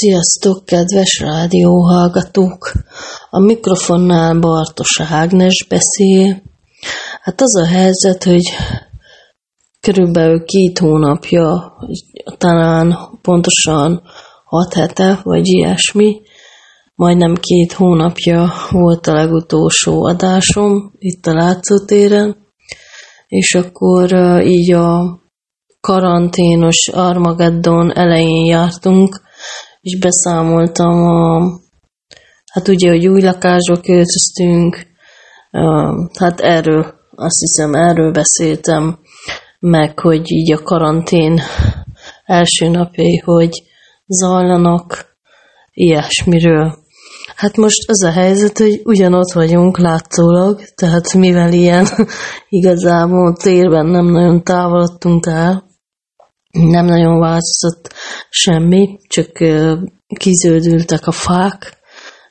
Sziasztok, kedves rádióhallgatók! A mikrofonnál Bartos Ágnes beszél. Hát az a helyzet, hogy körülbelül két hónapja, talán pontosan hat hete, vagy ilyesmi, majdnem két hónapja volt a legutolsó adásom itt a látszótéren, és akkor így a karanténos Armageddon elején jártunk, és beszámoltam a, hát ugye, hogy új lakásba költöztünk, hát erről, azt hiszem, erről beszéltem, meg, hogy így a karantén első napjai, hogy zajlanak, ilyesmiről. Hát most az a helyzet, hogy ugyanott vagyunk látszólag, tehát mivel ilyen igazából térben nem nagyon távolodtunk el, nem nagyon változott semmi, csak kizöldültek a fák,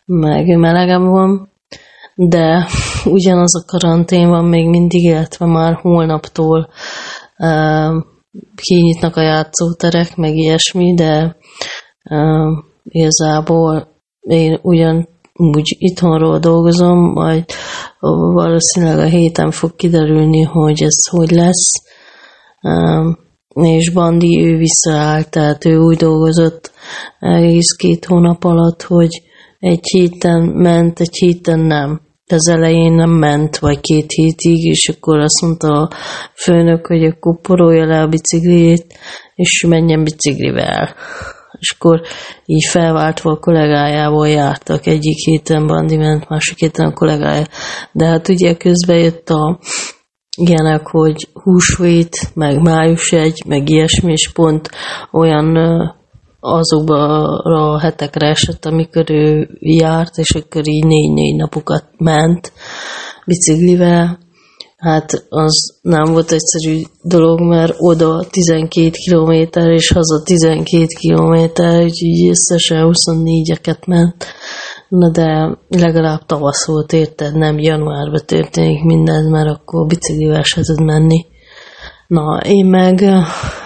meg melegem van, de ugyanaz a karantén van még mindig, illetve már holnaptól uh, kinyitnak a játszóterek, meg ilyesmi, de uh, igazából én ugyan úgy itthonról dolgozom, majd valószínűleg a héten fog kiderülni, hogy ez hogy lesz. És Bandi ő visszaállt, tehát ő úgy dolgozott egész két hónap alatt, hogy egy héten ment, egy héten nem. De az elején nem ment, vagy két hétig, és akkor azt mondta a főnök, hogy akkor porolja le a bicikliét, és menjen biciklivel. És akkor így felváltva a kollégájával jártak. Egyik héten Bandi ment, másik héten a kollégája. De hát ugye közben jött a ilyenek, hogy húsvét, meg május egy, meg ilyesmi, és pont olyan azokba a hetekre esett, amikor ő járt, és akkor így négy-négy napokat ment biciklivel. Hát az nem volt egyszerű dolog, mert oda 12 kilométer, és haza 12 kilométer, úgyhogy összesen 24-eket ment. Na de legalább tavasz volt, érted? Nem januárban történik mindez, mert akkor biciklivel se tud menni. Na, én meg,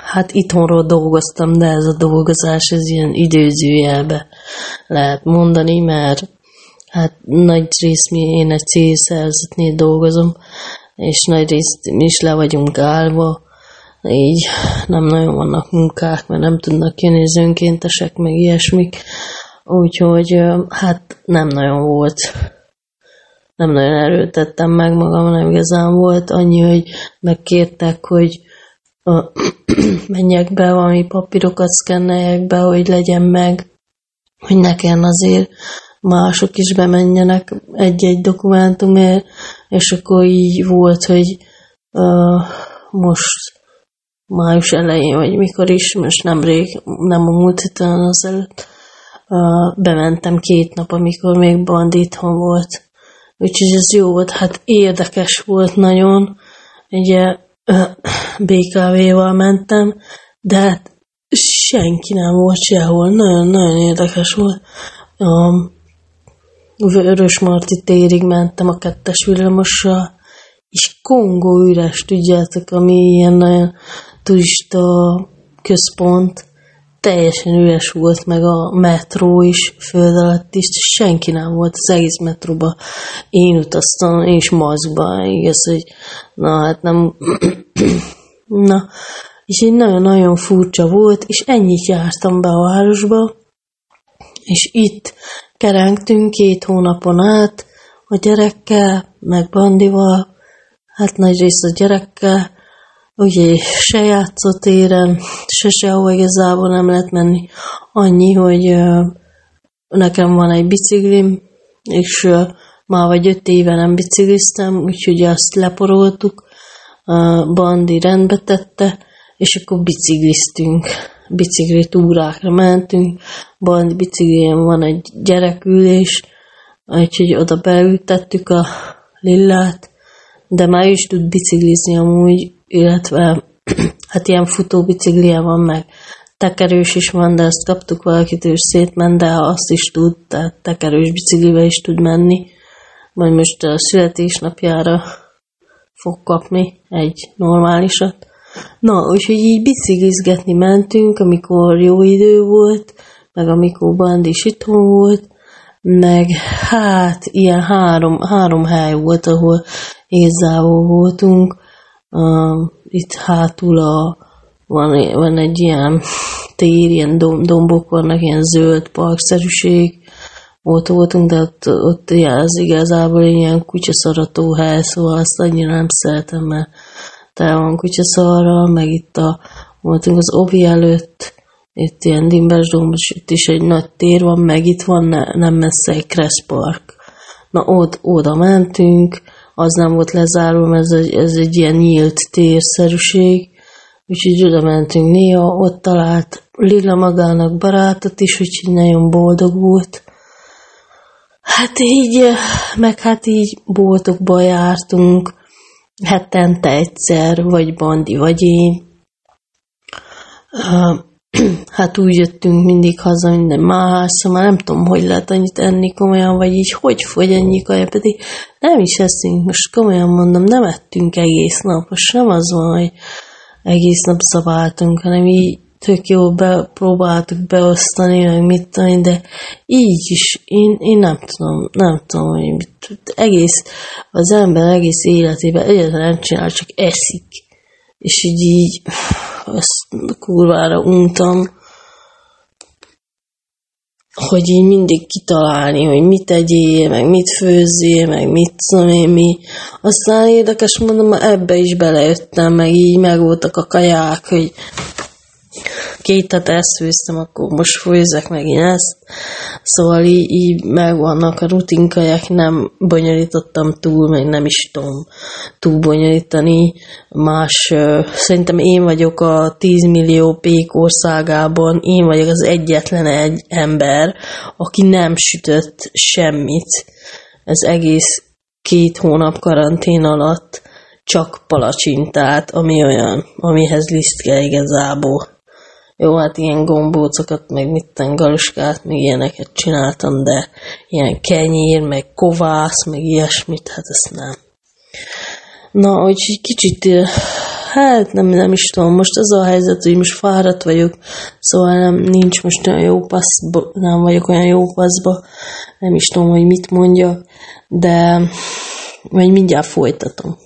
hát itthonról dolgoztam, de ez a dolgozás, ez ilyen időzőjelbe lehet mondani, mert hát nagy rész mi, én egy célszerzetnél dolgozom, és nagy részt mi is le vagyunk állva, így nem nagyon vannak munkák, mert nem tudnak jönni az önkéntesek, meg ilyesmik. Úgyhogy hát nem nagyon volt, nem nagyon erőtettem meg magam, nem igazán volt annyi, hogy megkértek, hogy menjek be, valami papírokat szkenneljek be, hogy legyen meg, hogy nekem azért mások is bemenjenek egy-egy dokumentumért, és akkor így volt, hogy uh, most május elején, vagy mikor is, most nemrég, nem a múlt héten az előtt, bementem két nap, amikor még Band itthon volt. Úgyhogy ez jó volt, hát érdekes volt nagyon. Ugye BKV-val mentem, de hát senki nem volt sehol. Nagyon-nagyon érdekes volt. Um, Vörös Marti térig mentem a kettes villamossal, és Kongó üres, tudjátok, ami ilyen nagyon turista központ, teljesen üres volt, meg a metró is föld alatt is, senki nem volt az egész metróba. Én utaztam, és maszkba, igaz, hogy na hát nem, na, és így nagyon-nagyon furcsa volt, és ennyit jártam be a városba, és itt kerengtünk két hónapon át a gyerekkel, meg Bandival, hát nagy rész a gyerekkel, ugye se játszótéren, se sehova igazából nem lehet menni. Annyi, hogy nekem van egy biciklim, és már vagy öt éve nem bicikliztem, úgyhogy azt leporoltuk, Bandi rendbe tette, és akkor bicikliztünk, bicikli túrákra mentünk, Bandi biciklien van egy gyerekülés, úgyhogy oda beültettük a lillát, de már is tud biciklizni amúgy, illetve hát ilyen futóbiciklije van meg, tekerős is van, de ezt kaptuk valakitől, és szétment, de azt is tud, tehát tekerős biciklivel is tud menni. Majd most a születésnapjára fog kapni egy normálisat. Na, úgyhogy így biciklizgetni mentünk, amikor jó idő volt, meg amikor Bandi is itthon volt, meg hát ilyen három, három hely volt, ahol igazából voltunk. Uh, itt hátul a, van, van egy ilyen tér, ilyen dom, dombok vannak, ilyen zöld parkszerűség. Ott voltunk, de ott, ott az igazából ilyen kutyaszarató hely, szóval azt annyira nem szeretem, mert tele van kutyaszarral, meg itt a, voltunk az Ovi előtt, itt ilyen Dimbes Dombos, itt is egy nagy tér van, meg itt van ne, nem messze egy Crest Park. Na, ott, oda mentünk, az nem volt lezárva, mert ez egy, ez egy ilyen nyílt térszerűség, úgyhogy oda mentünk néha, ott talált Lilla magának barátot is, úgyhogy nagyon boldog volt. Hát így, meg hát így boltokba jártunk, hetente egyszer, vagy Bandi, vagy én. Hát úgy jöttünk mindig haza minden más, szóval nem tudom, hogy lehet annyit enni komolyan, vagy így hogy fogy ennyi kaja, pedig nem is eszünk, most komolyan mondom, nem ettünk egész nap, most nem az van, hogy egész nap szabáltunk, hanem így tök jó be, próbáltuk beosztani, meg mit tudom, de így is, én, én nem tudom, nem tudom, hogy mit, egész, az ember egész életében egyáltalán nem csinál, csak eszik. És így, így ezt kurvára untam, hogy így mindig kitalálni, hogy mit tegyél, meg mit főzzél, meg mit tudom én mi. Aztán érdekes mondom, ebbe is belejöttem, meg így megvoltak a kaják, hogy két ezt főztem, akkor most főzek megint ezt. Szóval így, így megvannak a rutinkajak, nem bonyolítottam túl, meg nem is tudom túl bonyolítani. Más, szerintem én vagyok a 10 millió pék országában, én vagyok az egyetlen egy ember, aki nem sütött semmit. Ez egész két hónap karantén alatt csak palacsintát, ami olyan, amihez liszt kell igazából. Jó, hát ilyen gombócokat, meg mitten galuskát, meg ilyeneket csináltam, de ilyen kenyér, meg kovász, meg ilyesmit, hát ezt nem. Na, úgyhogy kicsit, hát nem, nem is tudom, most az a helyzet, hogy most fáradt vagyok, szóval nem, nincs most olyan jó passzba, nem vagyok olyan jó passzba, nem is tudom, hogy mit mondjak, de majd mindjárt folytatom.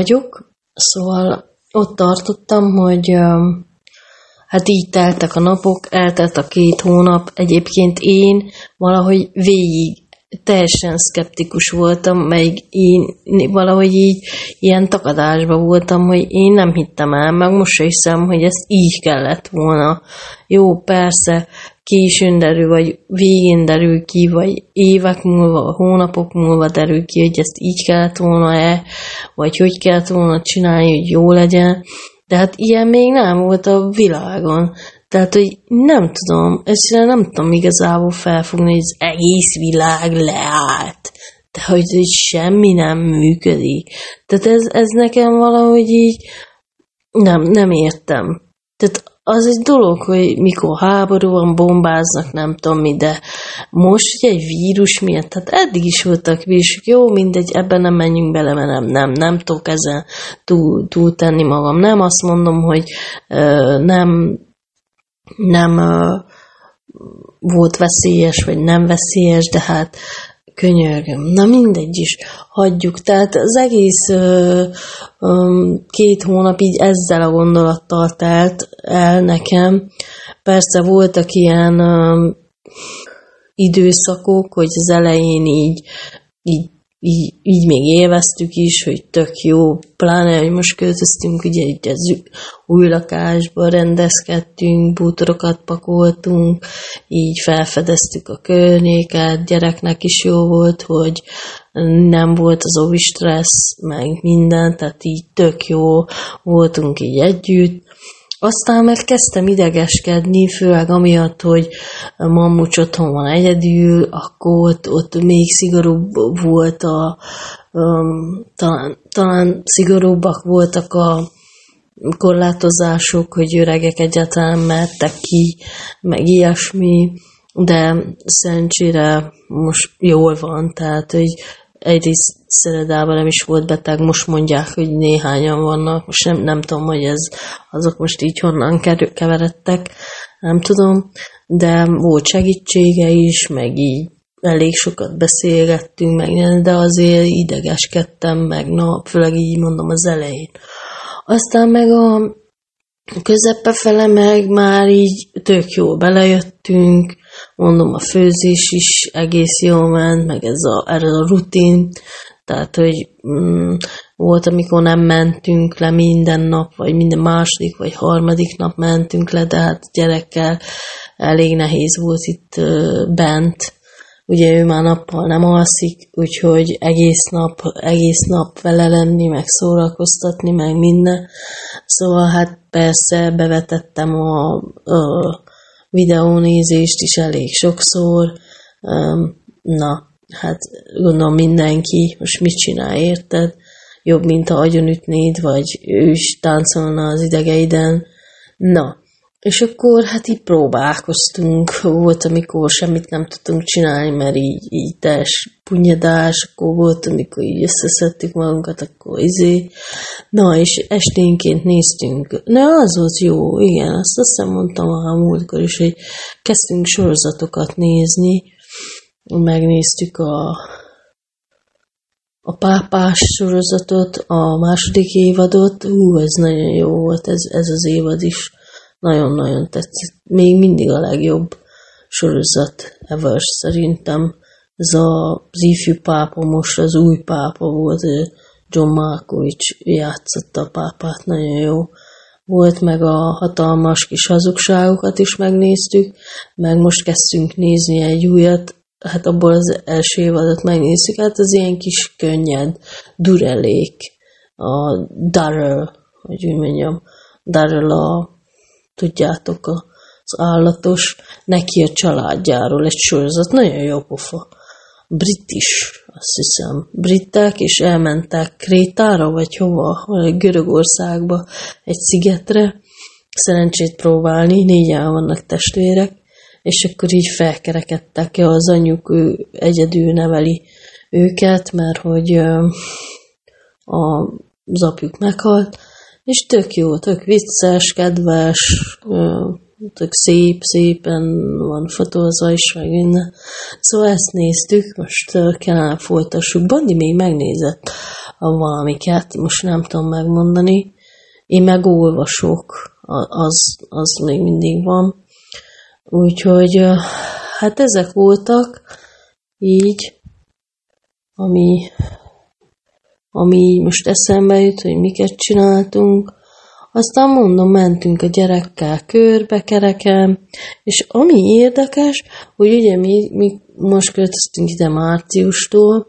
Vagyok, szóval ott tartottam, hogy hát így teltek a napok, eltelt a két hónap. Egyébként én valahogy végig teljesen szkeptikus voltam, meg én valahogy így ilyen takadásban voltam, hogy én nem hittem el, meg most se hiszem, hogy ezt így kellett volna. Jó, persze, későn derül, vagy végén derül ki, vagy évek múlva, hónapok múlva derül ki, hogy ezt így kellett volna-e, vagy hogy kellett volna csinálni, hogy jó legyen. De hát ilyen még nem volt a világon. Tehát, hogy nem tudom, egyszerűen nem tudom igazából felfogni, hogy az egész világ leállt. De hogy, hogy semmi nem működik. Tehát ez, ez nekem valahogy így nem, nem értem. Tehát az egy dolog, hogy mikor háború van, bombáznak, nem tudom mi, de most ugye egy vírus miatt, tehát eddig is voltak vírusok, jó, mindegy, ebben nem menjünk bele, mert nem, nem, nem tudok ezen túl, túl tenni magam. Nem azt mondom, hogy ö, nem, nem ö, volt veszélyes, vagy nem veszélyes, de hát könyörgöm. Na mindegy is, hagyjuk. Tehát az egész ö, ö, két hónap így ezzel a gondolattal telt el nekem. Persze voltak ilyen ö, időszakok, hogy az elején így, így így, így még élveztük is, hogy tök jó, pláne, hogy most költöztünk, ugye egy az új lakásba rendezkedtünk, bútorokat pakoltunk, így felfedeztük a környéket, gyereknek is jó volt, hogy nem volt az ovi stressz, meg minden, tehát így tök jó voltunk így együtt. Aztán meg kezdtem idegeskedni, főleg amiatt, hogy mamucs otthon van egyedül, akkor ott, ott még szigorúbb volt a, um, talán, talán szigorúbbak voltak a korlátozások, hogy öregek egyáltalán mertek ki, meg ilyesmi, de szerencsére most jól van, tehát hogy egyrészt Szeredában nem is volt beteg, most mondják, hogy néhányan vannak, most nem, nem tudom, hogy ez, azok most így honnan keveredtek, nem tudom, de volt segítsége is, meg így elég sokat beszélgettünk, meg, de azért idegeskedtem, meg na, főleg így mondom az elején. Aztán meg a közepe fele meg már így tök jó belejöttünk, mondom, a főzés is egész jól ment, meg ez a, erre a rutin, tehát, hogy mm, volt, amikor nem mentünk le minden nap, vagy minden második, vagy harmadik nap mentünk le, de hát gyerekkel elég nehéz volt itt ö, bent. Ugye ő már nappal nem alszik, úgyhogy egész nap, egész nap vele lenni, meg szórakoztatni, meg minden. Szóval hát persze bevetettem a, a videónézést is elég sokszor. Na, hát gondolom mindenki most mit csinál, érted? Jobb, mint ha agyonütnéd, vagy ő is táncolna az idegeiden. Na, és akkor hát így próbálkoztunk, volt, amikor semmit nem tudtunk csinálni, mert így, így teljes punyadás, akkor volt, amikor így összeszedtük magunkat, akkor izé. Na, és esténként néztünk. Na, az volt jó, igen, azt azt mondtam a múltkor is, hogy kezdtünk sorozatokat nézni, megnéztük a, a pápás sorozatot, a második évadot, hú, ez nagyon jó volt, ez, ez az évad is nagyon-nagyon tetszett. Még mindig a legjobb sorozat ever szerintem. ez az ifjú pápa most az új pápa volt, John Malkovich játszotta a pápát, nagyon jó volt, meg a hatalmas kis hazugságokat is megnéztük, meg most kezdtünk nézni egy újat, hát abból az első évadot megnéztük, hát az ilyen kis könnyed, durelék, a Darrell, hogy úgy mondjam, Darrell a, tudjátok, az állatos, neki a családjáról egy sorozat, nagyon jó pofa. Brit is, azt hiszem, britek, és elmentek Krétára, vagy hova, vagy Görögországba, egy szigetre, szerencsét próbálni, négyen vannak testvérek, és akkor így felkerekedtek, ja, az anyjuk ő egyedül neveli őket, mert hogy a, az apjuk meghalt, és tök jó, tök vicces, kedves, tök szép, szépen van fotózva is, meg minden. Szóval ezt néztük, most kellene folytassuk. Bandi még megnézett a valamiket, most nem tudom megmondani. Én meg olvasok, az, az még mindig van. Úgyhogy hát ezek voltak így, ami, ami így most eszembe jut, hogy miket csináltunk. Aztán mondom, mentünk a gyerekkel körbe, kereken, és ami érdekes, hogy ugye mi, mi most költöztünk ide márciustól,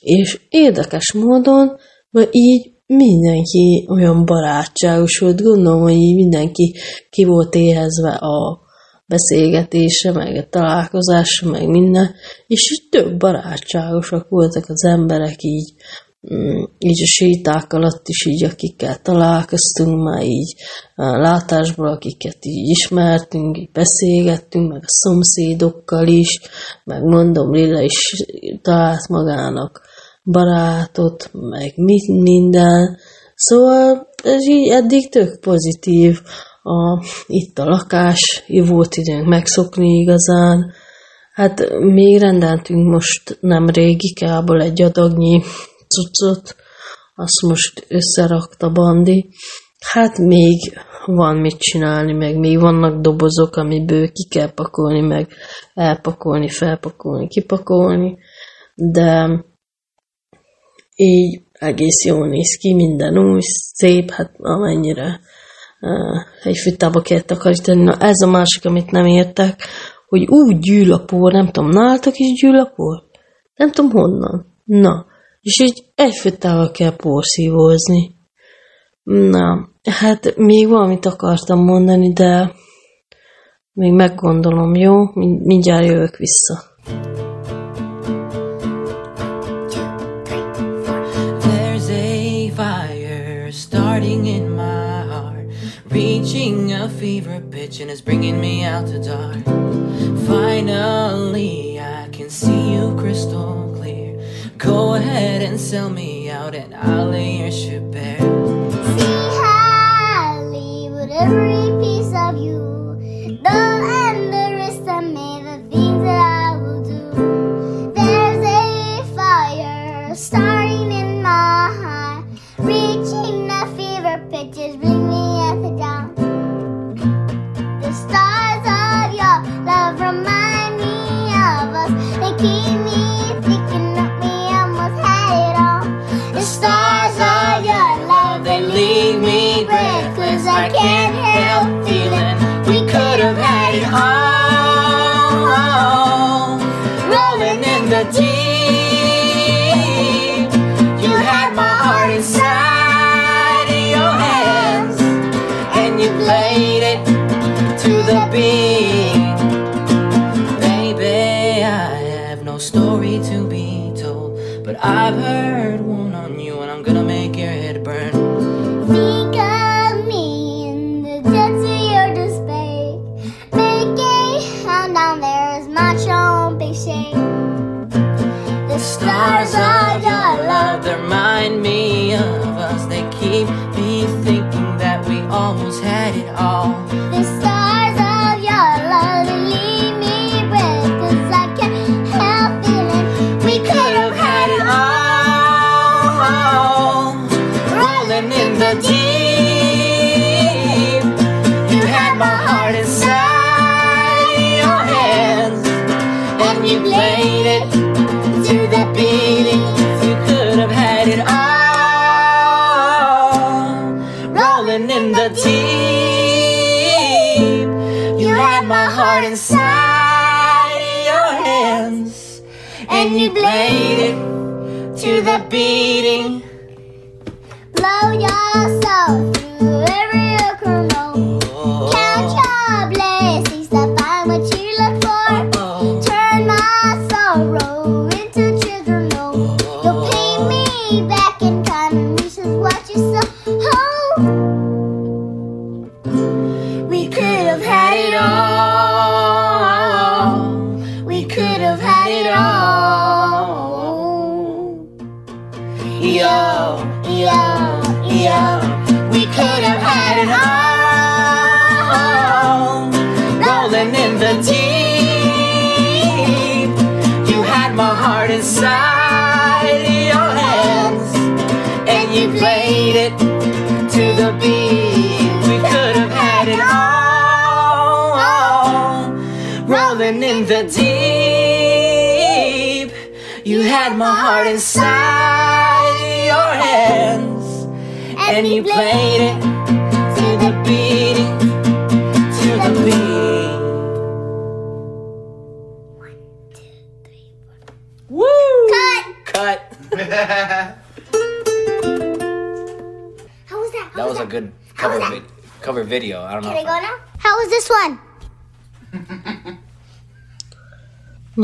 és érdekes módon, mert így mindenki olyan barátságos volt, gondolom, hogy így mindenki ki volt éhezve a beszélgetése, meg a találkozása, meg minden, és így tök barátságosak voltak az emberek így, így a séták alatt is így, akikkel találkoztunk, már így látásból, akiket így ismertünk, így beszélgettünk, meg a szomszédokkal is, meg mondom, Lilla is talált magának barátot, meg mit minden. Szóval ez így eddig tök pozitív. A, itt a lakás, volt időnk megszokni igazán. Hát még rendeltünk most nem régi kából egy adagnyi cuccot, azt most összerakta Bandi. Hát még van mit csinálni, meg még vannak dobozok, amiből ki kell pakolni, meg elpakolni, felpakolni, kipakolni, de így egész jól néz ki, minden új, szép, hát amennyire uh, egy fűtába kell takarítani. Na ez a másik, amit nem értek, hogy úgy gyűl a por, nem tudom, nálatok is gyűl a por? Nem tudom honnan. Na, és így egy fűtával kell porszívózni. Na, hát még valamit akartam mondani, de még meggondolom, jó? Mind- Mindjárt jövök vissza. Reaching a fever pitch, and it's bringing me out the dark. Finally, I can see you crystal. Go ahead and sell me out, and I'll lay your ship bare. See highly with every piece of you. Don't I've heard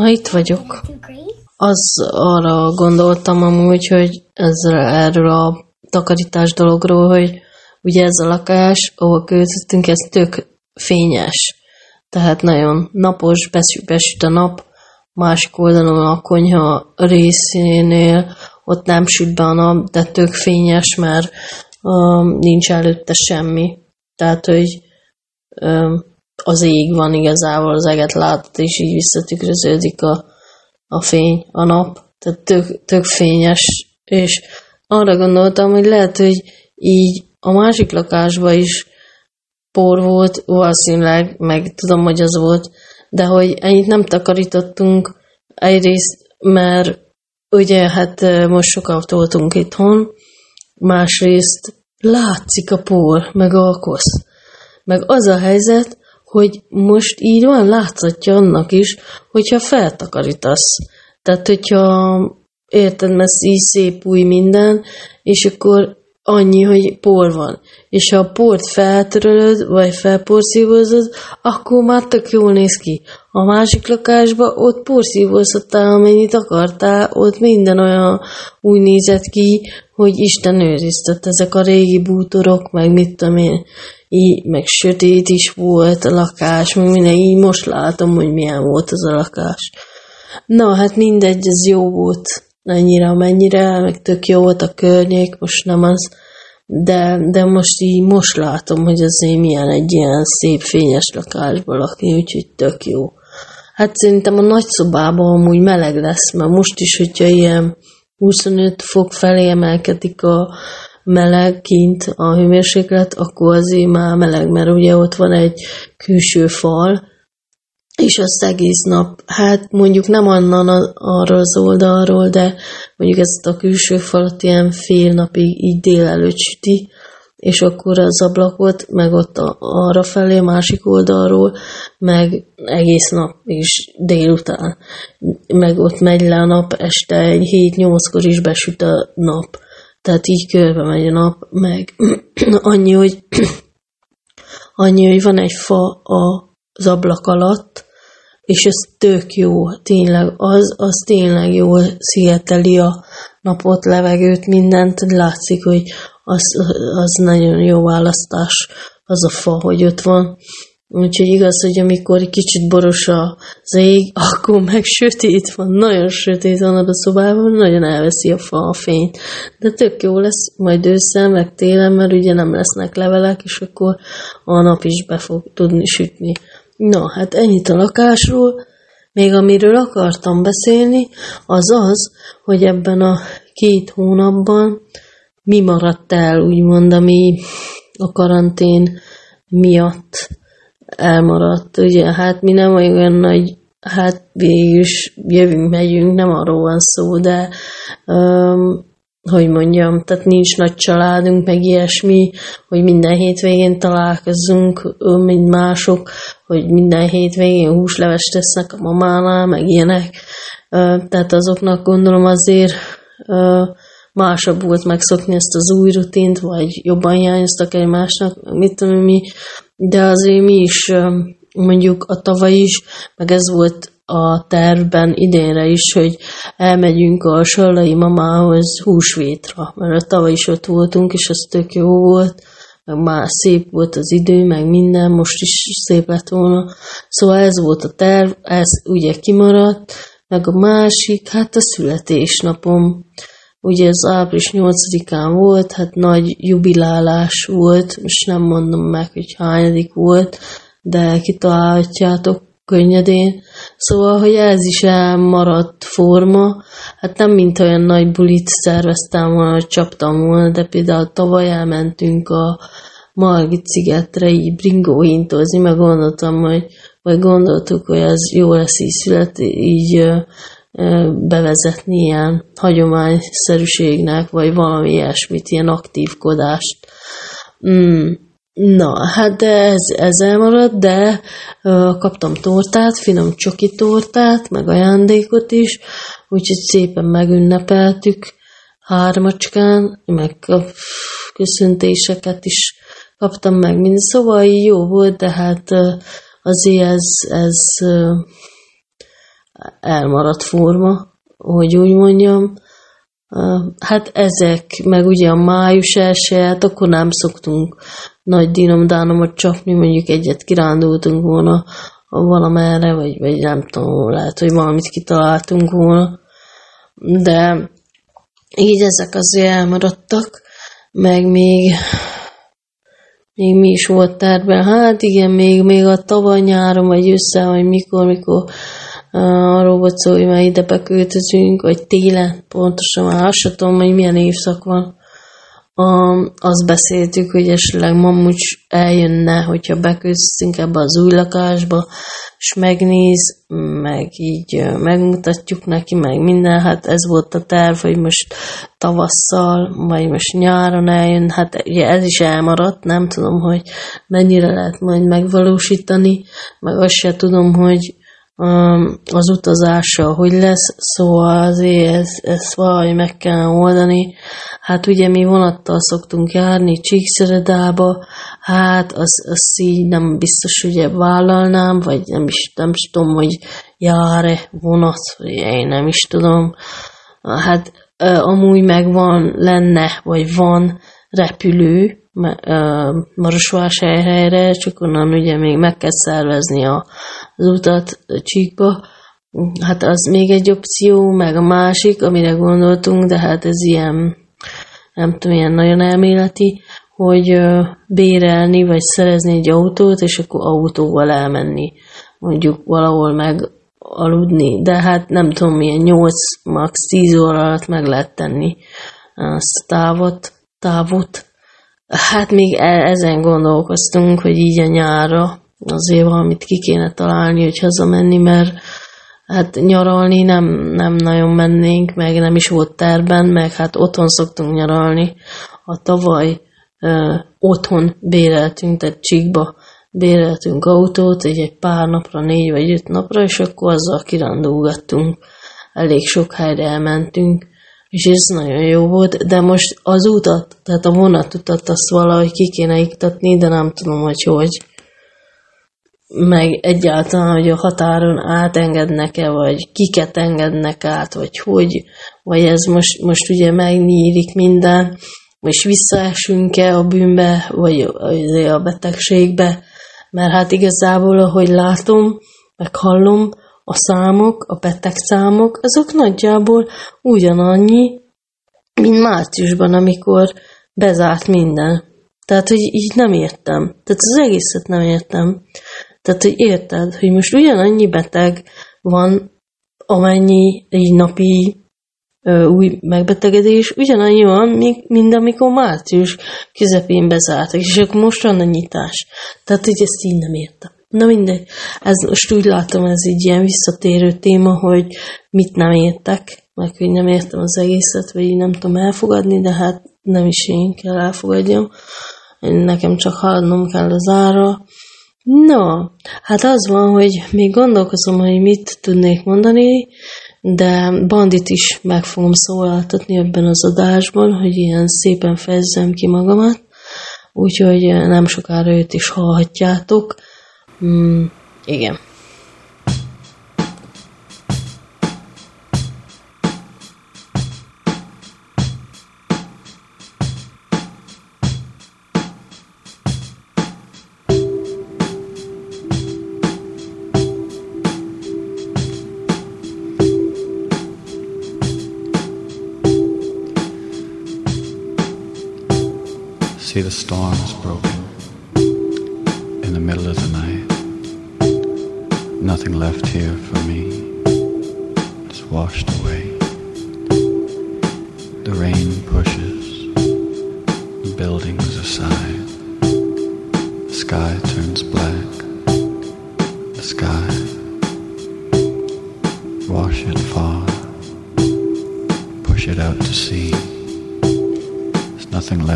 Na, itt vagyok. Az arra gondoltam amúgy, hogy ezzel, erről a takarítás dologról, hogy ugye ez a lakás, ahol költöztünk, ez tök fényes. Tehát nagyon napos, besüt, besüt a nap, másik oldalon a konyha részénél ott nem süt be a nap, de tök fényes, mert um, nincs előtte semmi. Tehát, hogy um, az ég van igazából, az eget látod, és így visszatükröződik a, a fény, a nap. Tehát tök, tök fényes, és arra gondoltam, hogy lehet, hogy így a másik lakásban is por volt, valószínűleg, meg tudom, hogy az volt, de hogy ennyit nem takarítottunk egyrészt, mert ugye hát most sokan voltunk itthon, másrészt látszik a por, meg a kosz. Meg az a helyzet, hogy most így van látszatja annak is, hogyha feltakarítasz. Tehát, hogyha érted, mert így szép új minden, és akkor annyi, hogy por van. És ha a port feltörölöd, vagy felporszívózod, akkor már tök jól néz ki. A másik lakásban ott porszívózhattál, amennyit akartál, ott minden olyan úgy nézett ki, hogy Isten őriztet ezek a régi bútorok, meg mit tudom én, így, meg sötét is volt a lakás, meg minden, így most látom, hogy milyen volt az a lakás. Na, hát mindegy, ez jó volt, annyira, amennyire, meg tök jó volt a környék, most nem az, de, de most így most látom, hogy azért milyen egy ilyen szép fényes lakásban lakni, úgyhogy tök jó. Hát szerintem a nagyszobában amúgy meleg lesz, mert most is, hogyha ilyen 25 fok felé emelkedik a meleg kint a hőmérséklet, akkor azért már meleg, mert ugye ott van egy külső fal, és azt egész nap, hát mondjuk nem onnan a- arról az oldalról, de mondjuk ezt a külső falat ilyen fél napig így délelőtt süti, és akkor az ablakot, meg ott a, arra felé, a másik oldalról, meg egész nap is délután. Meg ott megy le a nap, este egy 7-8-kor is besüt a nap. Tehát így körbe megy a nap, meg annyi, hogy annyi, hogy van egy fa az ablak alatt, és ez tök jó, tényleg, az, az tényleg jól szigeteli a napot, levegőt, mindent, látszik, hogy az, az nagyon jó választás, az a fa, hogy ott van. Úgyhogy igaz, hogy amikor kicsit boros az ég, akkor meg sötét van, nagyon sötét van a szobában, nagyon elveszi a fa a fényt. De tök jó lesz majd ősszel, meg télen, mert ugye nem lesznek levelek, és akkor a nap is be fog tudni sütni. Na, hát ennyit a lakásról. Még amiről akartam beszélni, az az, hogy ebben a két hónapban mi maradt el, úgymond, ami a karantén miatt elmaradt. Ugye, hát mi nem olyan nagy, hát végül is jövünk, megyünk, nem arról van szó, de um, hogy mondjam, tehát nincs nagy családunk, meg ilyesmi, hogy minden hétvégén találkozzunk, mint mások, hogy minden hétvégén húslevest tesznek a mamánál, meg ilyenek. Tehát azoknak gondolom azért másabb volt megszokni ezt az új rutint, vagy jobban hiányoztak egymásnak, mit tudom mi, de azért mi is mondjuk a tavaly is, meg ez volt a tervben idénre is, hogy elmegyünk a Sallai mamához húsvétra, mert tavaly is ott voltunk, és az tök jó volt, meg már szép volt az idő, meg minden, most is szép lett volna. Szóval ez volt a terv, ez ugye kimaradt, meg a másik, hát a születésnapom. Ugye ez április 8-án volt, hát nagy jubilálás volt, most nem mondom meg, hogy hányadik volt, de kitalálhatjátok könnyedén. Szóval, hogy ez is elmaradt forma, hát nem mint olyan nagy bulit szerveztem volna, csaptam volna, de például tavaly elmentünk a Margit szigetre így bringóintozni, meg gondoltam, hogy vagy gondoltuk, hogy ez jó lesz így szület, így bevezetni ilyen hagyományszerűségnek, vagy valami ilyesmit, ilyen aktívkodást. Mm. Na, hát de ez, ez elmaradt, de ö, kaptam tortát, finom csoki tortát, meg ajándékot is, úgyhogy szépen megünnepeltük hármacskán, meg a köszöntéseket is kaptam meg, mind szóval jó volt, de hát ö, azért ez, ez ö, elmaradt forma, hogy úgy mondjam. Hát ezek, meg ugye a május elsőját, akkor nem szoktunk nagy dinomdánomat csapni, mondjuk egyet kirándultunk volna valamerre, vagy, vagy nem tudom, lehet, hogy valamit kitaláltunk volna. De így ezek azért elmaradtak, meg még még mi is volt tervben. Hát igen, még, még a tavaly nyáron, vagy össze, vagy mikor, mikor uh, arról volt szó, hogy már ide beköltözünk, vagy télen, pontosan már azt sem tudom, hogy milyen évszak van. Um, azt beszéltük, hogy esetleg mamucs eljönne, hogyha beköltözünk ebbe az új lakásba, és megnéz, meg így megmutatjuk neki, meg minden, hát ez volt a terv, hogy most tavasszal, vagy most nyáron eljön, hát ugye ez is elmaradt, nem tudom, hogy mennyire lehet majd megvalósítani, meg azt se tudom, hogy az utazása hogy lesz, szóval azért ez, ezt valahogy meg kell oldani. Hát ugye mi vonattal szoktunk járni Csíkszeredába, hát az, az így nem biztos, hogy vállalnám, vagy nem is, nem is tudom, hogy jár-e vonat, vagy én nem is tudom. Hát amúgy megvan, lenne, vagy van repülő, Marosvásárhelyre, csak onnan ugye még meg kell szervezni a, az utat Csíkba. Hát az még egy opció, meg a másik, amire gondoltunk, de hát ez ilyen, nem tudom, ilyen nagyon elméleti, hogy bérelni, vagy szerezni egy autót, és akkor autóval elmenni, mondjuk valahol meg aludni, de hát nem tudom, milyen 8, max 10 óra alatt meg lehet tenni azt távot, távot. Hát még e- ezen gondolkoztunk, hogy így a nyára azért valamit ki kéne találni, hogy hazamenni, mert hát nyaralni nem, nem nagyon mennénk, meg nem is volt terben, meg hát otthon szoktunk nyaralni. A tavaly ö, otthon béreltünk, tehát Csíkba béreltünk autót, egy, egy pár napra, négy vagy öt napra, és akkor azzal kirándulgattunk. Elég sok helyre elmentünk, és ez nagyon jó volt, de most az utat, tehát a vonatutat azt valahogy ki kéne iktatni, de nem tudom, hogy hogy. Meg egyáltalán, hogy a határon átengednek-e, vagy kiket engednek át, vagy hogy, vagy ez most, most ugye megnyílik minden, és visszaesünk-e a bűnbe, vagy a betegségbe, mert hát igazából, ahogy látom, meg hallom, a számok, a beteg számok, azok nagyjából ugyanannyi, mint márciusban, amikor bezárt minden. Tehát, hogy így nem értem. Tehát az egészet nem értem. Tehát, hogy érted, hogy most ugyanannyi beteg van, amennyi így napi ö, új megbetegedés, ugyanannyi van, mint amikor március közepén bezártak, és akkor most van a nyitás. Tehát, hogy ezt így nem értem. Na mindegy, ez most úgy látom, ez egy ilyen visszatérő téma, hogy mit nem értek, meg hogy nem értem az egészet, vagy így nem tudom elfogadni, de hát nem is én kell elfogadjam. Nekem csak haladnom kell az ára. No, hát az van, hogy még gondolkozom, hogy mit tudnék mondani, de bandit is meg fogom szólaltatni ebben az adásban, hogy ilyen szépen fejezzem ki magamat, úgyhogy nem sokára őt is hallhatjátok. Mm, igen.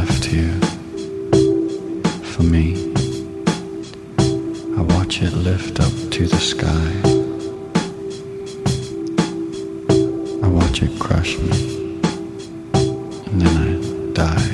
Left here for me. I watch it lift up to the sky. I watch it crush me. And then I die.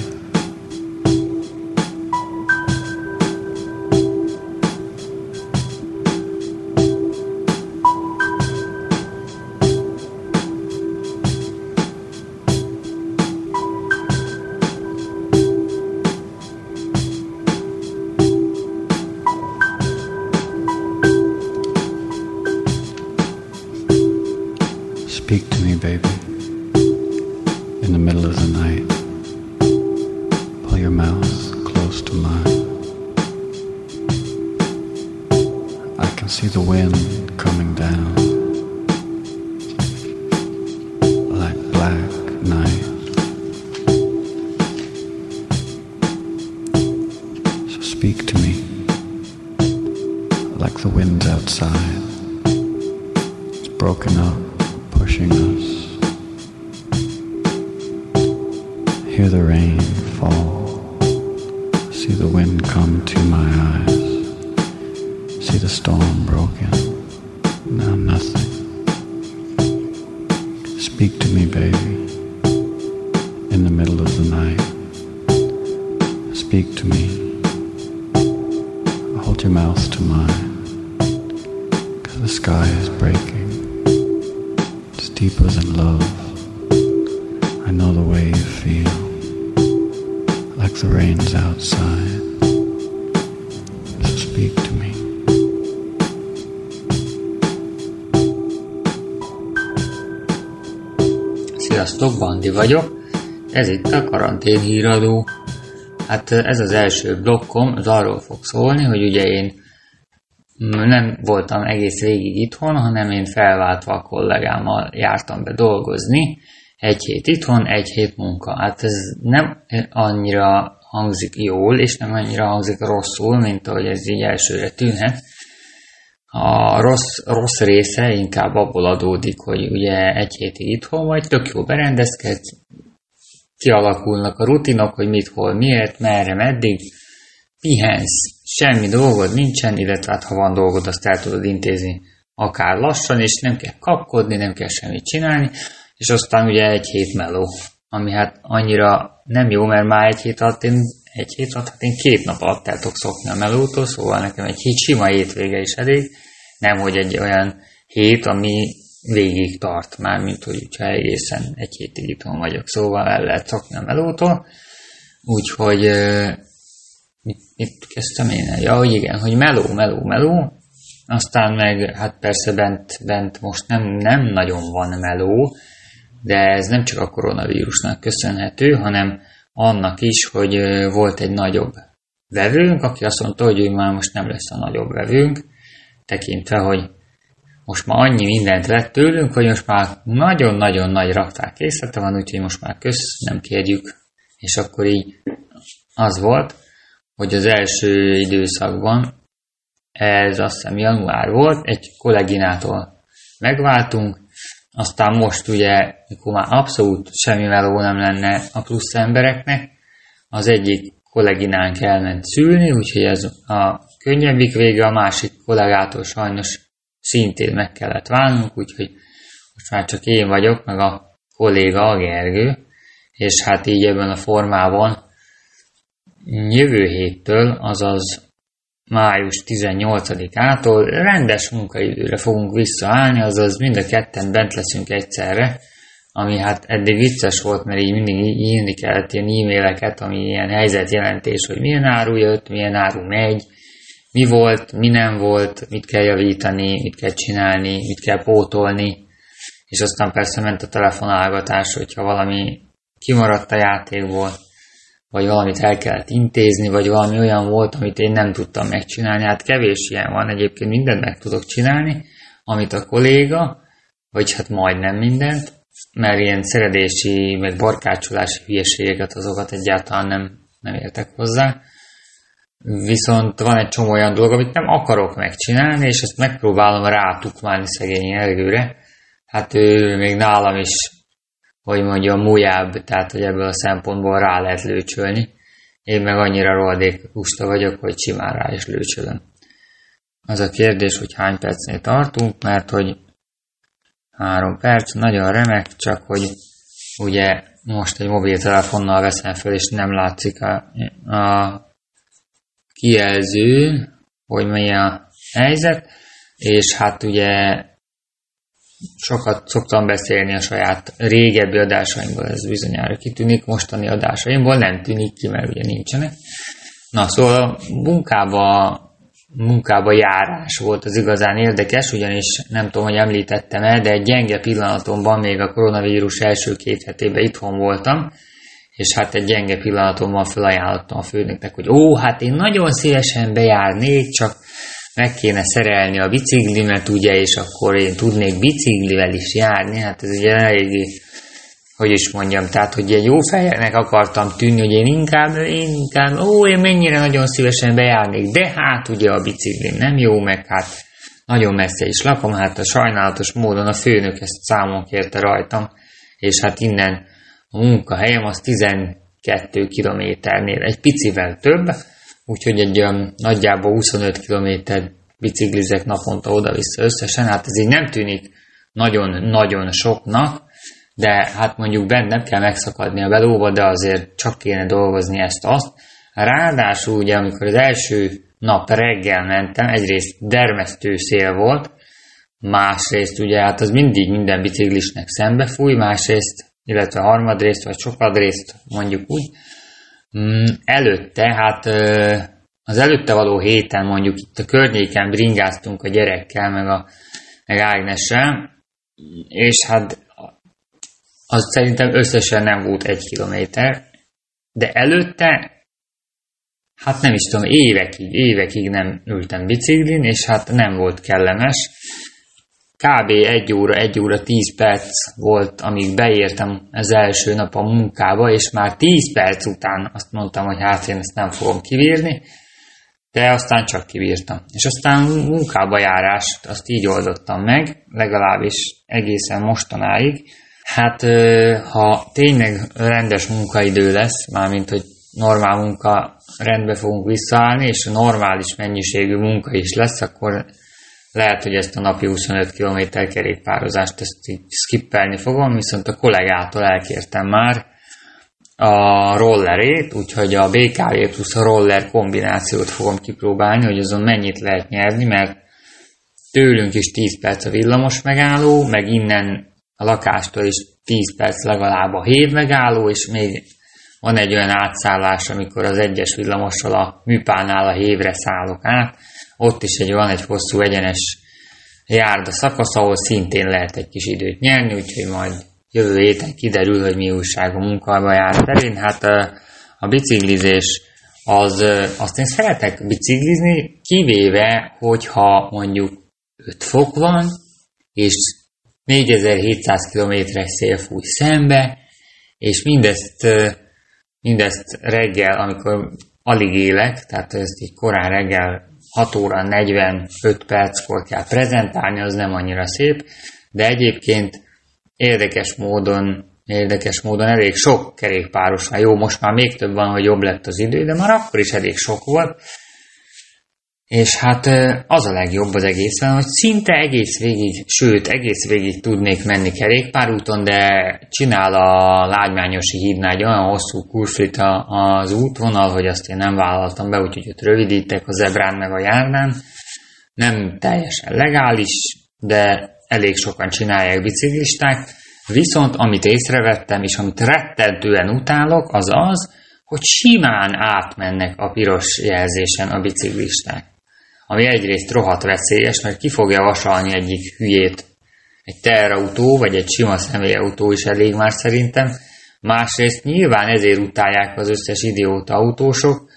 Sziasztok, Bandi vagyok. Ez itt a karantén híradó. Hát ez az első blokkom, az arról fog szólni, hogy ugye én nem voltam egész végig itthon, hanem én felváltva a kollégámmal jártam be dolgozni. Egy hét itthon, egy hét munka. Hát ez nem annyira hangzik jól, és nem annyira hangzik rosszul, mint ahogy ez így elsőre tűnhet. A rossz, rossz része inkább abból adódik, hogy ugye egy hétig itthon vagy, tök jó berendezkedsz, kialakulnak a rutinok, hogy mit, hol, miért, merre, meddig, pihensz, semmi dolgod nincsen, illetve hát ha van dolgod, azt el tudod intézni akár lassan, és nem kell kapkodni, nem kell semmit csinálni, és aztán ugye egy hét meló, ami hát annyira nem jó, mert már egy hét alatt én, egy hét alatt, én két nap alatt el tudok szokni a melótól, szóval nekem egy hét sima hétvége is elég, nem hogy egy olyan hét, ami végig tart már, mint hogy ha egészen egy hétig itthon vagyok, szóval el lehet szokni a melótól, úgyhogy mit, mit kezdtem én el? Ja, hogy igen, hogy meló, meló, meló, aztán meg, hát persze bent, bent most nem, nem nagyon van meló, de ez nem csak a koronavírusnak köszönhető, hanem annak is, hogy volt egy nagyobb vevőnk, aki azt mondta, hogy ő már most nem lesz a nagyobb vevőnk, tekintve, hogy most már annyi mindent vett tőlünk, hogy most már nagyon-nagyon nagy raktár készlete van, úgyhogy most már kösz, nem kérjük. És akkor így az volt, hogy az első időszakban, ez azt hiszem január volt, egy kolléginától megváltunk, aztán most ugye, mikor már abszolút semmi meló nem lenne a plusz embereknek, az egyik kolléginánk elment szülni, úgyhogy ez a könnyebbik vége, a másik kollégától sajnos szintén meg kellett válnunk, úgyhogy most már csak én vagyok, meg a kolléga, a Gergő, és hát így ebben a formában jövő héttől, azaz május 18-ától rendes munkaidőre fogunk visszaállni, azaz mind a ketten bent leszünk egyszerre, ami hát eddig vicces volt, mert így mindig írni kellett ilyen e-maileket, ami ilyen helyzetjelentés, hogy milyen áru jött, milyen áru megy, mi volt, mi nem volt, mit kell javítani, mit kell csinálni, mit kell pótolni, és aztán persze ment a telefonálgatás, hogyha valami kimaradt a játékból, vagy valamit el kellett intézni, vagy valami olyan volt, amit én nem tudtam megcsinálni. Hát kevés ilyen van, egyébként mindent meg tudok csinálni, amit a kolléga, vagy hát majdnem mindent, mert ilyen szeredési, meg barkácsolási hülyeségeket, azokat egyáltalán nem, nem értek hozzá. Viszont van egy csomó olyan dolog, amit nem akarok megcsinálni, és ezt megpróbálom rátukmálni szegény ergőre. Hát ő még nálam is, hogy mondjam, mújább, tehát hogy ebből a szempontból rá lehet lőcsölni. Én meg annyira rohadék lusta vagyok, hogy simán rá is lőcsölöm. Az a kérdés, hogy hány percnél tartunk, mert hogy három perc, nagyon remek, csak hogy ugye most egy mobiltelefonnal veszem föl, és nem látszik a, a kijelző, hogy mi a helyzet, és hát ugye sokat szoktam beszélni a saját régebbi adásaimból, ez bizonyára kitűnik, mostani adásaimból nem tűnik ki, mert ugye nincsenek. Na, szóval a munkába, munkába járás volt az igazán érdekes, ugyanis nem tudom, hogy említettem-e, de egy gyenge pillanatomban még a koronavírus első két hetében itthon voltam, és hát egy gyenge pillanatomban felajánlottam a főnöknek, hogy ó, hát én nagyon szívesen bejárnék, csak meg kéne szerelni a biciklimet, ugye, és akkor én tudnék biciklivel is járni, hát ez ugye eléggé, hogy is mondjam, tehát, hogy egy jó fejnek akartam tűnni, hogy én inkább, én inkább, ó, én mennyire nagyon szívesen bejárnék, de hát ugye a biciklim nem jó, meg hát nagyon messze is lakom, hát a sajnálatos módon a főnök ezt számon kérte rajtam, és hát innen a munkahelyem az 12 kilométernél, egy picivel több, úgyhogy egy olyan nagyjából 25 kilométer biciklizek naponta oda-vissza összesen, hát ez így nem tűnik nagyon-nagyon soknak, de hát mondjuk bennem kell megszakadni a belóba, de azért csak kéne dolgozni ezt-azt. Ráadásul ugye, amikor az első nap reggel mentem, egyrészt dermesztő szél volt, másrészt ugye hát az mindig minden biciklisnek szembe fúj, másrészt, illetve harmadrészt vagy sokadrészt mondjuk úgy, előtte, hát az előtte való héten mondjuk itt a környéken bringáztunk a gyerekkel, meg, a, meg Ágnessel, és hát az szerintem összesen nem volt egy kilométer, de előtte, hát nem is tudom, évekig, évekig nem ültem biciklin, és hát nem volt kellemes, kb. egy óra, egy óra, tíz perc volt, amíg beértem az első nap a munkába, és már tíz perc után azt mondtam, hogy hát én ezt nem fogom kivírni, de aztán csak kivírtam. És aztán munkába járást azt így oldottam meg, legalábbis egészen mostanáig. Hát ha tényleg rendes munkaidő lesz, mármint hogy normál munka rendbe fogunk visszaállni, és normális mennyiségű munka is lesz, akkor lehet, hogy ezt a napi 25 km kerékpározást ezt így skippelni fogom, viszont a kollégától elkértem már a rollerét, úgyhogy a BKV plusz a roller kombinációt fogom kipróbálni, hogy azon mennyit lehet nyerni, mert tőlünk is 10 perc a villamos megálló, meg innen a lakástól is 10 perc legalább a hév megálló, és még van egy olyan átszállás, amikor az egyes villamossal a műpánál a hévre szállok át, ott is egy, van egy hosszú egyenes járda szakasz, ahol szintén lehet egy kis időt nyerni, úgyhogy majd jövő héten kiderül, hogy mi újság a munkába jár terén. Hát a biciklizés az, azt én szeretek biciklizni, kivéve, hogyha mondjuk 5 fok van, és 4700 km-es szél fúj szembe, és mindezt, mindezt reggel, amikor alig élek, tehát ezt így korán reggel 6 óra 45 perckor kell prezentálni, az nem annyira szép, de egyébként érdekes módon, érdekes módon elég sok kerékpáros van. Jó, most már még több van, hogy jobb lett az idő, de már akkor is elég sok volt. És hát az a legjobb az egészen, hogy szinte egész végig, sőt, egész végig tudnék menni kerékpárúton, de csinál a Lágymányosi hídnál egy olyan hosszú kurflit az útvonal, hogy azt én nem vállaltam be, úgyhogy ott rövidítek a zebrán meg a járnán. Nem teljesen legális, de elég sokan csinálják biciklisták. Viszont amit észrevettem, és amit rettentően utálok, az az, hogy simán átmennek a piros jelzésen a biciklisták ami egyrészt rohadt veszélyes, mert ki fogja vasalni egyik hülyét. Egy teherautó, vagy egy sima személyautó is elég már szerintem. Másrészt nyilván ezért utálják az összes idióta autósok,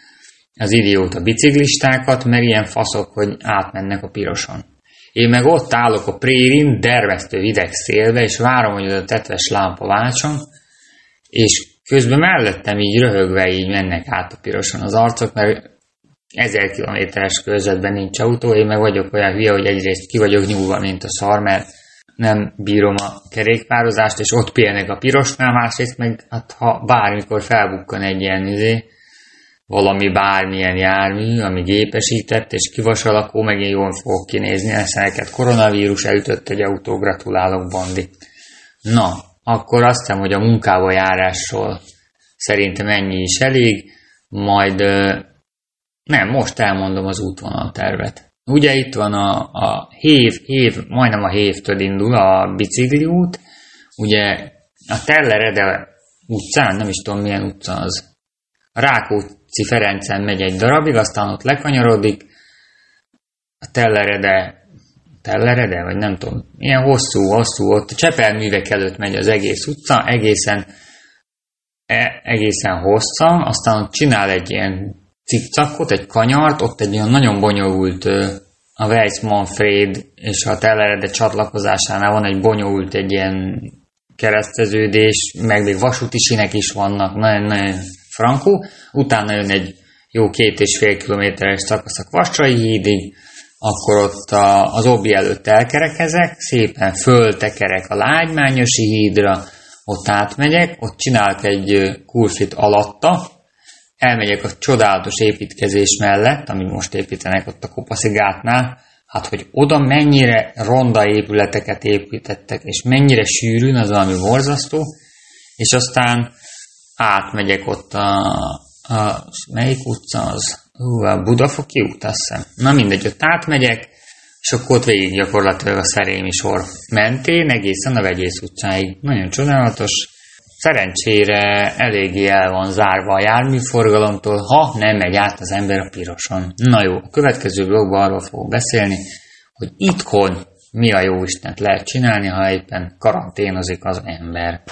az idióta biciklistákat, mert ilyen faszok, hogy átmennek a piroson. Én meg ott állok a prérin, dermesztő hideg szélbe, és várom, hogy az a tetves lámpa váltson, és közben mellettem így röhögve így mennek át a piroson az arcok, mert ezer kilométeres körzetben nincs autó, én meg vagyok olyan hülye, hogy egyrészt ki vagyok nyúlva, mint a szar, mert nem bírom a kerékpározást, és ott pihenek a pirosnál, másrészt meg hát ha bármikor felbukkan egy ilyen izé, valami bármilyen jármű, ami gépesített, és kivasal, akkor megint jól fogok kinézni, ezt neked koronavírus elütött egy autó, gratulálok, Bandi. Na, akkor azt hiszem, hogy a munkába járásról szerintem ennyi is elég, majd nem, most elmondom az útvonaltervet. Ugye itt van a, a hév, hév, majdnem a hévtől indul a bicikli út, ugye a Tellerede utcán, nem is tudom milyen utca az, a Rákóczi Ferencen megy egy darabig, aztán ott lekanyarodik, a Tellerede, Tellerede, vagy nem tudom, ilyen hosszú, hosszú, ott a Csepelművek előtt megy az egész utca, egészen, e, egészen hosszan, aztán ott csinál egy ilyen cikcakot, egy kanyart, ott egy olyan nagyon bonyolult a Weiss Manfred és a Tellerede csatlakozásánál van egy bonyolult egy ilyen kereszteződés, meg még vasúti sinek is vannak, nagyon-nagyon frankó. Utána jön egy jó két és fél kilométeres szakasz a Kvassai hídig, akkor ott a, az obi előtt elkerekezek, szépen föltekerek a Lágymányosi hídra, ott átmegyek, ott csinálok egy kurfit alatta, elmegyek a csodálatos építkezés mellett, amit most építenek ott a Kopaszigátnál, hát hogy oda mennyire ronda épületeket építettek, és mennyire sűrűn, az valami borzasztó, és aztán átmegyek ott a, a melyik utca az? Hú, a Budafoki út, azt hiszem. Na mindegy, ott átmegyek, és akkor ott végig gyakorlatilag a szerémi sor mentén, egészen a Vegyész utcáig. Nagyon csodálatos. Szerencsére eléggé el van zárva a járműforgalomtól, ha nem megy át az ember a piroson. Na jó, a következő blogban arról fogok beszélni, hogy itthon mi a jó Istent lehet csinálni, ha éppen karanténozik az ember.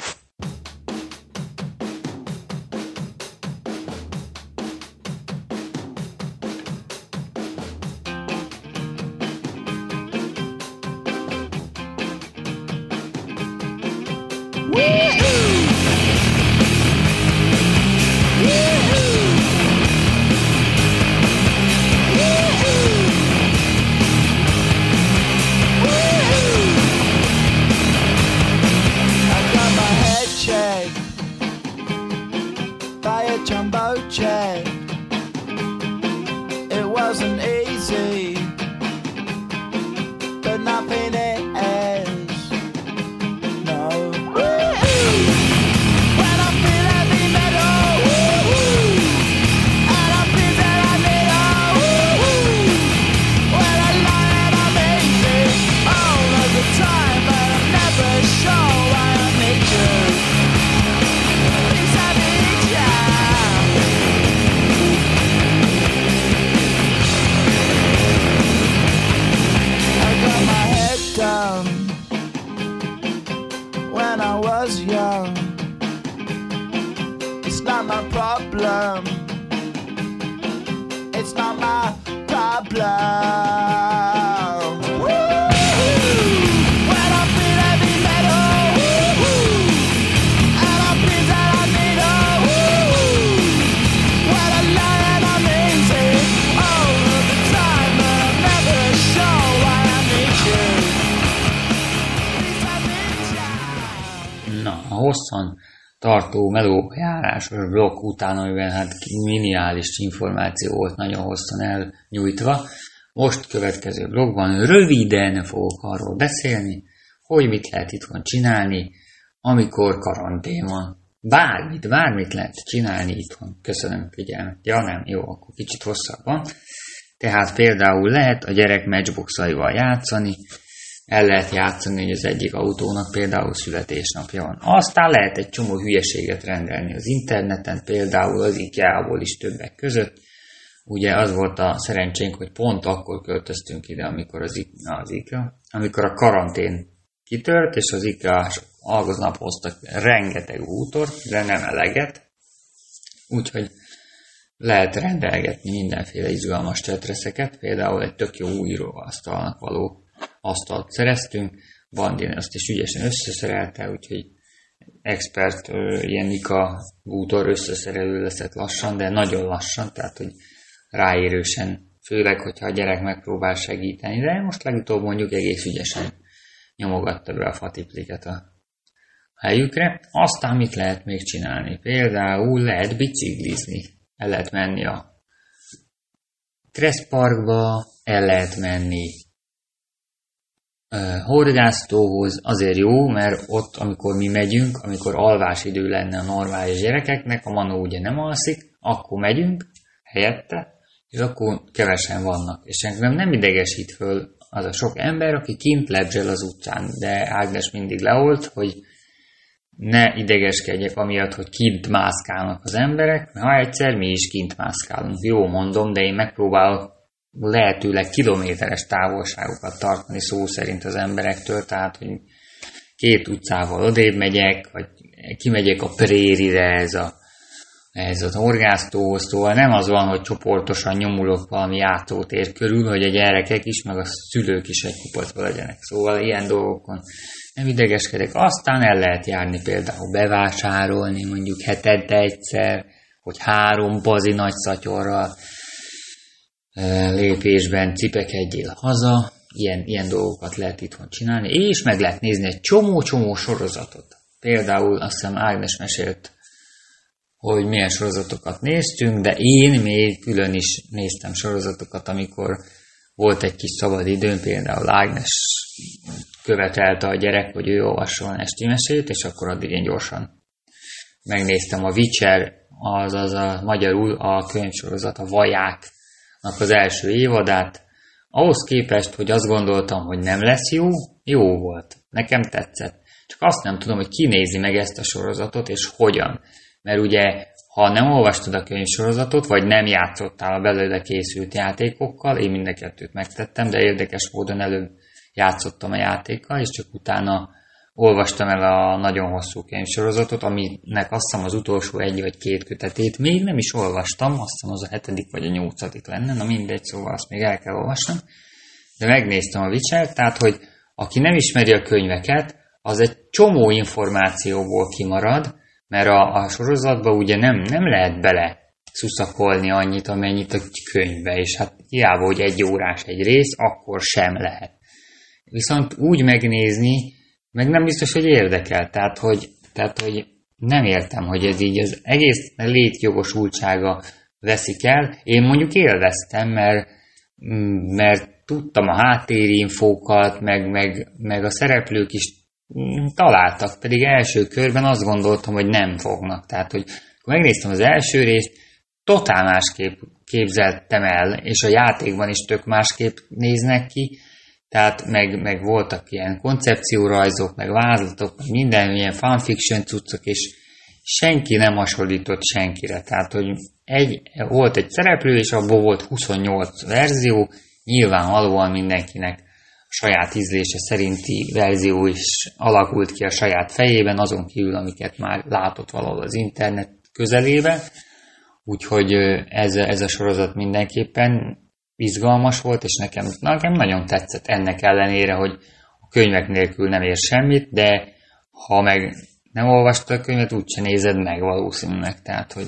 Melójárásos blokk után, amiben hát miniális információ volt nagyon hosszan elnyújtva. Most következő blogban röviden fogok arról beszélni, hogy mit lehet itthon csinálni, amikor karantén van. Bármit, bármit lehet csinálni itthon. Köszönöm figyelmet. Ja nem, jó, akkor kicsit hosszabban. Tehát például lehet a gyerek matchboxaival játszani, el lehet játszani, hogy az egyik autónak például születésnapja van. Aztán lehet egy csomó hülyeséget rendelni az interneten, például az IKEA-ból is többek között. Ugye az volt a szerencsénk, hogy pont akkor költöztünk ide, amikor az, az IKEA, amikor a karantén kitört, és az IKEA algoznap hoztak rengeteg útort, de nem eleget. Úgyhogy lehet rendelgetni mindenféle izgalmas csetreszeket, például egy tök jó újróasztalnak való asztalt szereztünk, Bandin azt is ügyesen összeszerelte, úgyhogy expert ilyen Nika bútor összeszerelő leszett lassan, de nagyon lassan, tehát hogy ráérősen, főleg, hogyha a gyerek megpróbál segíteni, de most legutóbb mondjuk egész ügyesen nyomogatta be a fatipliket a helyükre. Aztán mit lehet még csinálni? Például lehet biciklizni. El lehet menni a Kressz Parkba, el lehet menni horgásztóhoz, azért jó, mert ott, amikor mi megyünk, amikor alvás idő lenne a normális gyerekeknek, a manó ugye nem alszik, akkor megyünk helyette, és akkor kevesen vannak. És engem nem idegesít föl az a sok ember, aki kint lebzsel az utcán, de Ágnes mindig leolt, hogy ne idegeskedjek amiatt, hogy kint mászkálnak az emberek, mert ha egyszer mi is kint mászkálunk. Jó mondom, de én megpróbálok lehetőleg kilométeres távolságokat tartani szó szerint az emberektől, tehát hogy két utcával odébb megyek, vagy kimegyek a prérire ez a ez az orgásztóhoz, szóval nem az van, hogy csoportosan nyomulok valami játszótér körül, hogy a gyerekek is, meg a szülők is egy kupacba legyenek. Szóval ilyen dolgokon nem idegeskedek. Aztán el lehet járni például bevásárolni, mondjuk hetente egyszer, hogy három pazi nagy szatyorral lépésben cipekedjél haza, ilyen, ilyen dolgokat lehet itthon csinálni, és meg lehet nézni egy csomó-csomó sorozatot. Például azt hiszem Ágnes mesélt hogy milyen sorozatokat néztünk, de én még külön is néztem sorozatokat, amikor volt egy kis szabad időm, például Ágnes követelte a gyerek, hogy ő olvasson esti mesét, és akkor addig én gyorsan megnéztem a Witcher, azaz a magyarul a könyvsorozat, a Vajáknak az első évadát. Ahhoz képest, hogy azt gondoltam, hogy nem lesz jó, jó volt. Nekem tetszett. Csak azt nem tudom, hogy ki nézi meg ezt a sorozatot, és hogyan mert ugye ha nem olvastad a könyvsorozatot, vagy nem játszottál a belőle készült játékokkal, én mind a kettőt megtettem, de érdekes módon előbb játszottam a játékkal, és csak utána olvastam el a nagyon hosszú könyvsorozatot, aminek azt hiszem az utolsó egy vagy két kötetét még nem is olvastam, azt hiszem az a hetedik vagy a nyolcadik lenne, na mindegy, szóval azt még el kell olvasnom, de megnéztem a Witcher, tehát hogy aki nem ismeri a könyveket, az egy csomó információból kimarad, mert a, a sorozatban ugye nem, nem lehet bele szuszakolni annyit, amennyit a könyvbe, és hát hiába, hogy egy órás egy rész, akkor sem lehet. Viszont úgy megnézni, meg nem biztos, hogy érdekel, tehát hogy, tehát, hogy nem értem, hogy ez így az egész létjogosultsága veszik el. Én mondjuk élveztem, mert, mert tudtam a háttérinfókat, meg, meg, meg a szereplők is találtak, pedig első körben azt gondoltam, hogy nem fognak. Tehát, hogy megnéztem az első részt, totál másképp képzeltem el, és a játékban is tök másképp néznek ki, tehát meg, meg voltak ilyen koncepciórajzok, meg vázlatok, meg minden ilyen fanfiction cuccok, és senki nem hasonlított senkire. Tehát, hogy egy, volt egy szereplő, és abból volt 28 verzió, nyilvánvalóan mindenkinek saját ízlése szerinti verzió is alakult ki a saját fejében, azon kívül, amiket már látott valahol az internet közelébe. Úgyhogy ez, ez a sorozat mindenképpen izgalmas volt, és nekem, nekem nagyon tetszett ennek ellenére, hogy a könyvek nélkül nem ér semmit, de ha meg nem olvastad a könyvet, úgyse nézed meg valószínűleg, tehát hogy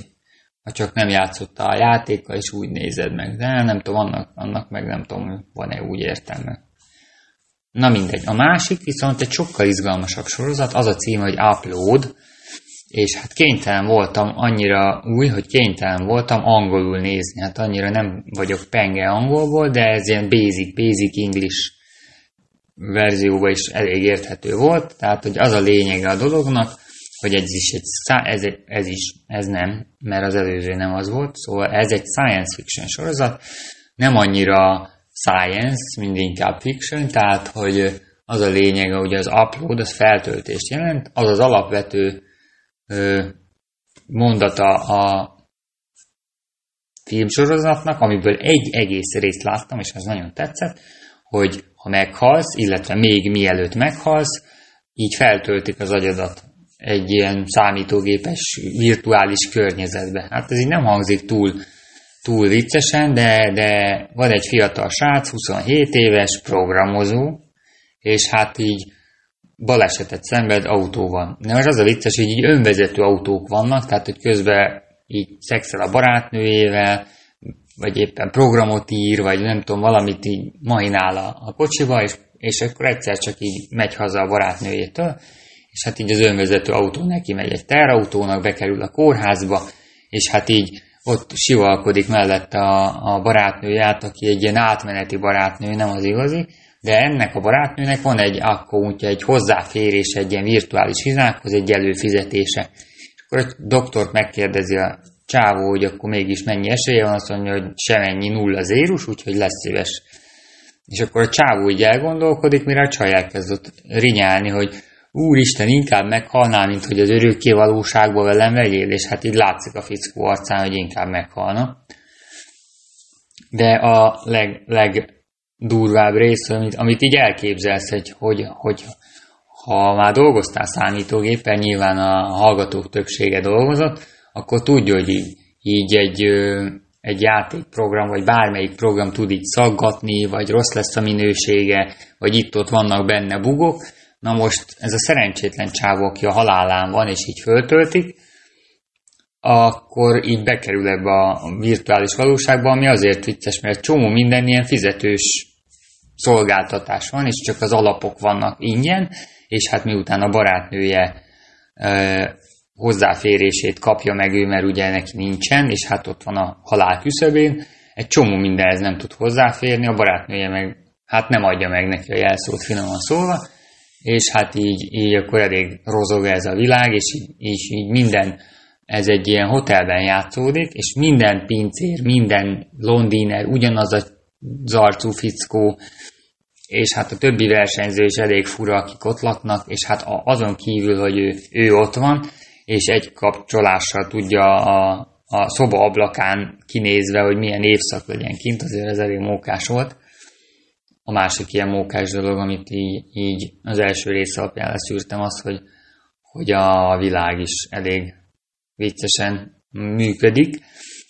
ha csak nem játszotta a játékkal, és úgy nézed meg. De nem tudom, annak, annak meg nem tudom, van-e úgy értelme. Na mindegy. A másik viszont egy sokkal izgalmasabb sorozat, az a címe, hogy Upload, és hát kénytelen voltam annyira új, hogy kénytelen voltam angolul nézni. Hát annyira nem vagyok penge angolból, de ez ilyen basic, basic English verzióban is elég érthető volt. Tehát, hogy az a lényege a dolognak, hogy ez is egy, ez, ez is, ez nem, mert az előző nem az volt, szóval ez egy science fiction sorozat, nem annyira science, mint inkább fiction, tehát, hogy az a lényege, hogy az upload, az feltöltést jelent, az az alapvető mondata a filmsorozatnak, amiből egy egész részt láttam, és az nagyon tetszett, hogy ha meghalsz, illetve még mielőtt meghalsz, így feltöltik az agyadat egy ilyen számítógépes virtuális környezetbe. Hát ez így nem hangzik túl, túl viccesen, de, de van egy fiatal srác, 27 éves, programozó, és hát így balesetet szenved autóval. De most az a vicces, hogy így önvezető autók vannak, tehát hogy közben így szexel a barátnőjével, vagy éppen programot ír, vagy nem tudom, valamit így mahinál a, a kocsiba, és, és akkor egyszer csak így megy haza a barátnőjétől, és hát így az önvezető autó neki megy egy terautónak, bekerül a kórházba, és hát így ott sivalkodik mellette a, a barátnőját, aki egy ilyen átmeneti barátnő, nem az igazi, de ennek a barátnőnek van egy akkóntja, egy hozzáférés egy ilyen virtuális világhoz, egy előfizetése. És akkor a doktort megkérdezi a csávó, hogy akkor mégis mennyi esélye van, azt mondja, hogy semennyi nulla zérus, úgyhogy lesz szíves. És akkor a csávó így elgondolkodik, mire a csaj elkezdett rinyálni, hogy úristen, inkább meghalnál, mint hogy az örökké valóságban velem legyél, és hát így látszik a fickó arcán, hogy inkább meghalna. De a leg, legdurvább rész, amit, amit így elképzelsz, hogy, hogy, hogy ha már dolgoztál számítógépen, nyilván a hallgatók többsége dolgozott, akkor tudja, hogy így, így egy, egy játékprogram, vagy bármelyik program tud így szaggatni, vagy rossz lesz a minősége, vagy itt-ott vannak benne bugok. Na most ez a szerencsétlen csávó, aki a halálán van, és így föltöltik, akkor így bekerül ebbe a virtuális valóságba, ami azért vicces, mert csomó minden ilyen fizetős szolgáltatás van, és csak az alapok vannak ingyen, és hát miután a barátnője ö, hozzáférését kapja meg ő, mert ugye neki nincsen, és hát ott van a halál küszöbén, egy csomó mindenhez nem tud hozzáférni, a barátnője meg hát nem adja meg neki a jelszót finoman szólva, és hát így, így akkor elég rozog ez a világ, és így, és így minden, ez egy ilyen hotelben játszódik, és minden pincér, minden londiner, ugyanaz a zarcú fickó, és hát a többi versenyző is elég fura, akik ott laknak, és hát azon kívül, hogy ő, ő ott van, és egy kapcsolással tudja a, a szoba ablakán kinézve, hogy milyen évszak legyen kint, azért ez elég mókás volt. A másik ilyen mókás dolog, amit így, így az első rész alapján leszűrtem, az, hogy, hogy a világ is elég viccesen működik,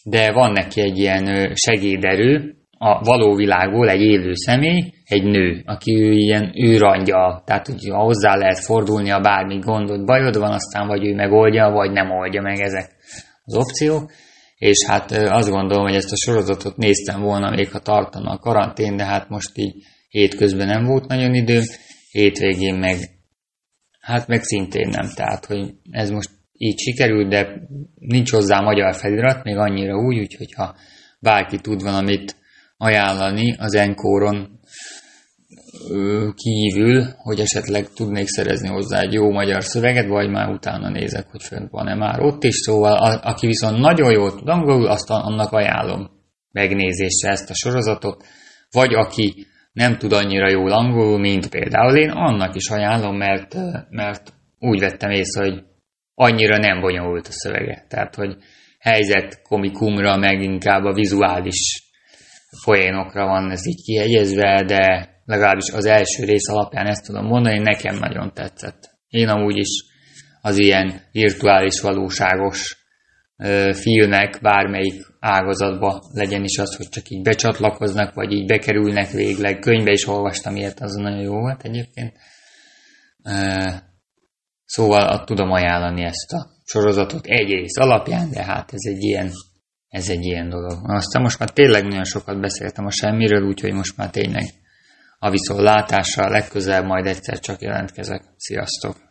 de van neki egy ilyen segéderő, a való világból egy élő személy, egy nő, aki ő ilyen őrangya, tehát hogy hozzá lehet fordulni, a bármi gondod, bajod van, aztán vagy ő megoldja, vagy nem oldja meg ezek az opciók. És hát azt gondolom, hogy ezt a sorozatot néztem volna, még ha tartana a karantén, de hát most így hétközben nem volt nagyon időm, hétvégén meg, hát meg szintén nem, tehát hogy ez most így sikerült, de nincs hozzá magyar felirat, még annyira úgy, úgyhogy ha bárki tud valamit ajánlani az Enkoron kívül, hogy esetleg tudnék szerezni hozzá egy jó magyar szöveget, vagy már utána nézek, hogy fönt van-e már ott is, szóval a, aki viszont nagyon jól tud angolul, azt annak ajánlom megnézésre ezt a sorozatot, vagy aki nem tud annyira jól angolul, mint például én, annak is ajánlom, mert, mert úgy vettem észre, hogy annyira nem bonyolult a szövege. Tehát, hogy helyzet komikumra, meg inkább a vizuális poénokra van ez így kihegyezve, de legalábbis az első rész alapján ezt tudom mondani, nekem nagyon tetszett. Én amúgy is az ilyen virtuális valóságos ö, filmek bármelyik ágazatba legyen is az, hogy csak így becsatlakoznak, vagy így bekerülnek végleg. Könyvbe is olvastam ilyet, az nagyon jó volt egyébként. Ö, szóval tudom ajánlani ezt a sorozatot egy rész alapján, de hát ez egy ilyen, ez egy ilyen dolog. Aztán most már tényleg nagyon sokat beszéltem a semmiről, úgyhogy most már tényleg a viszontlátásra legközelebb majd egyszer csak jelentkezek. Sziasztok!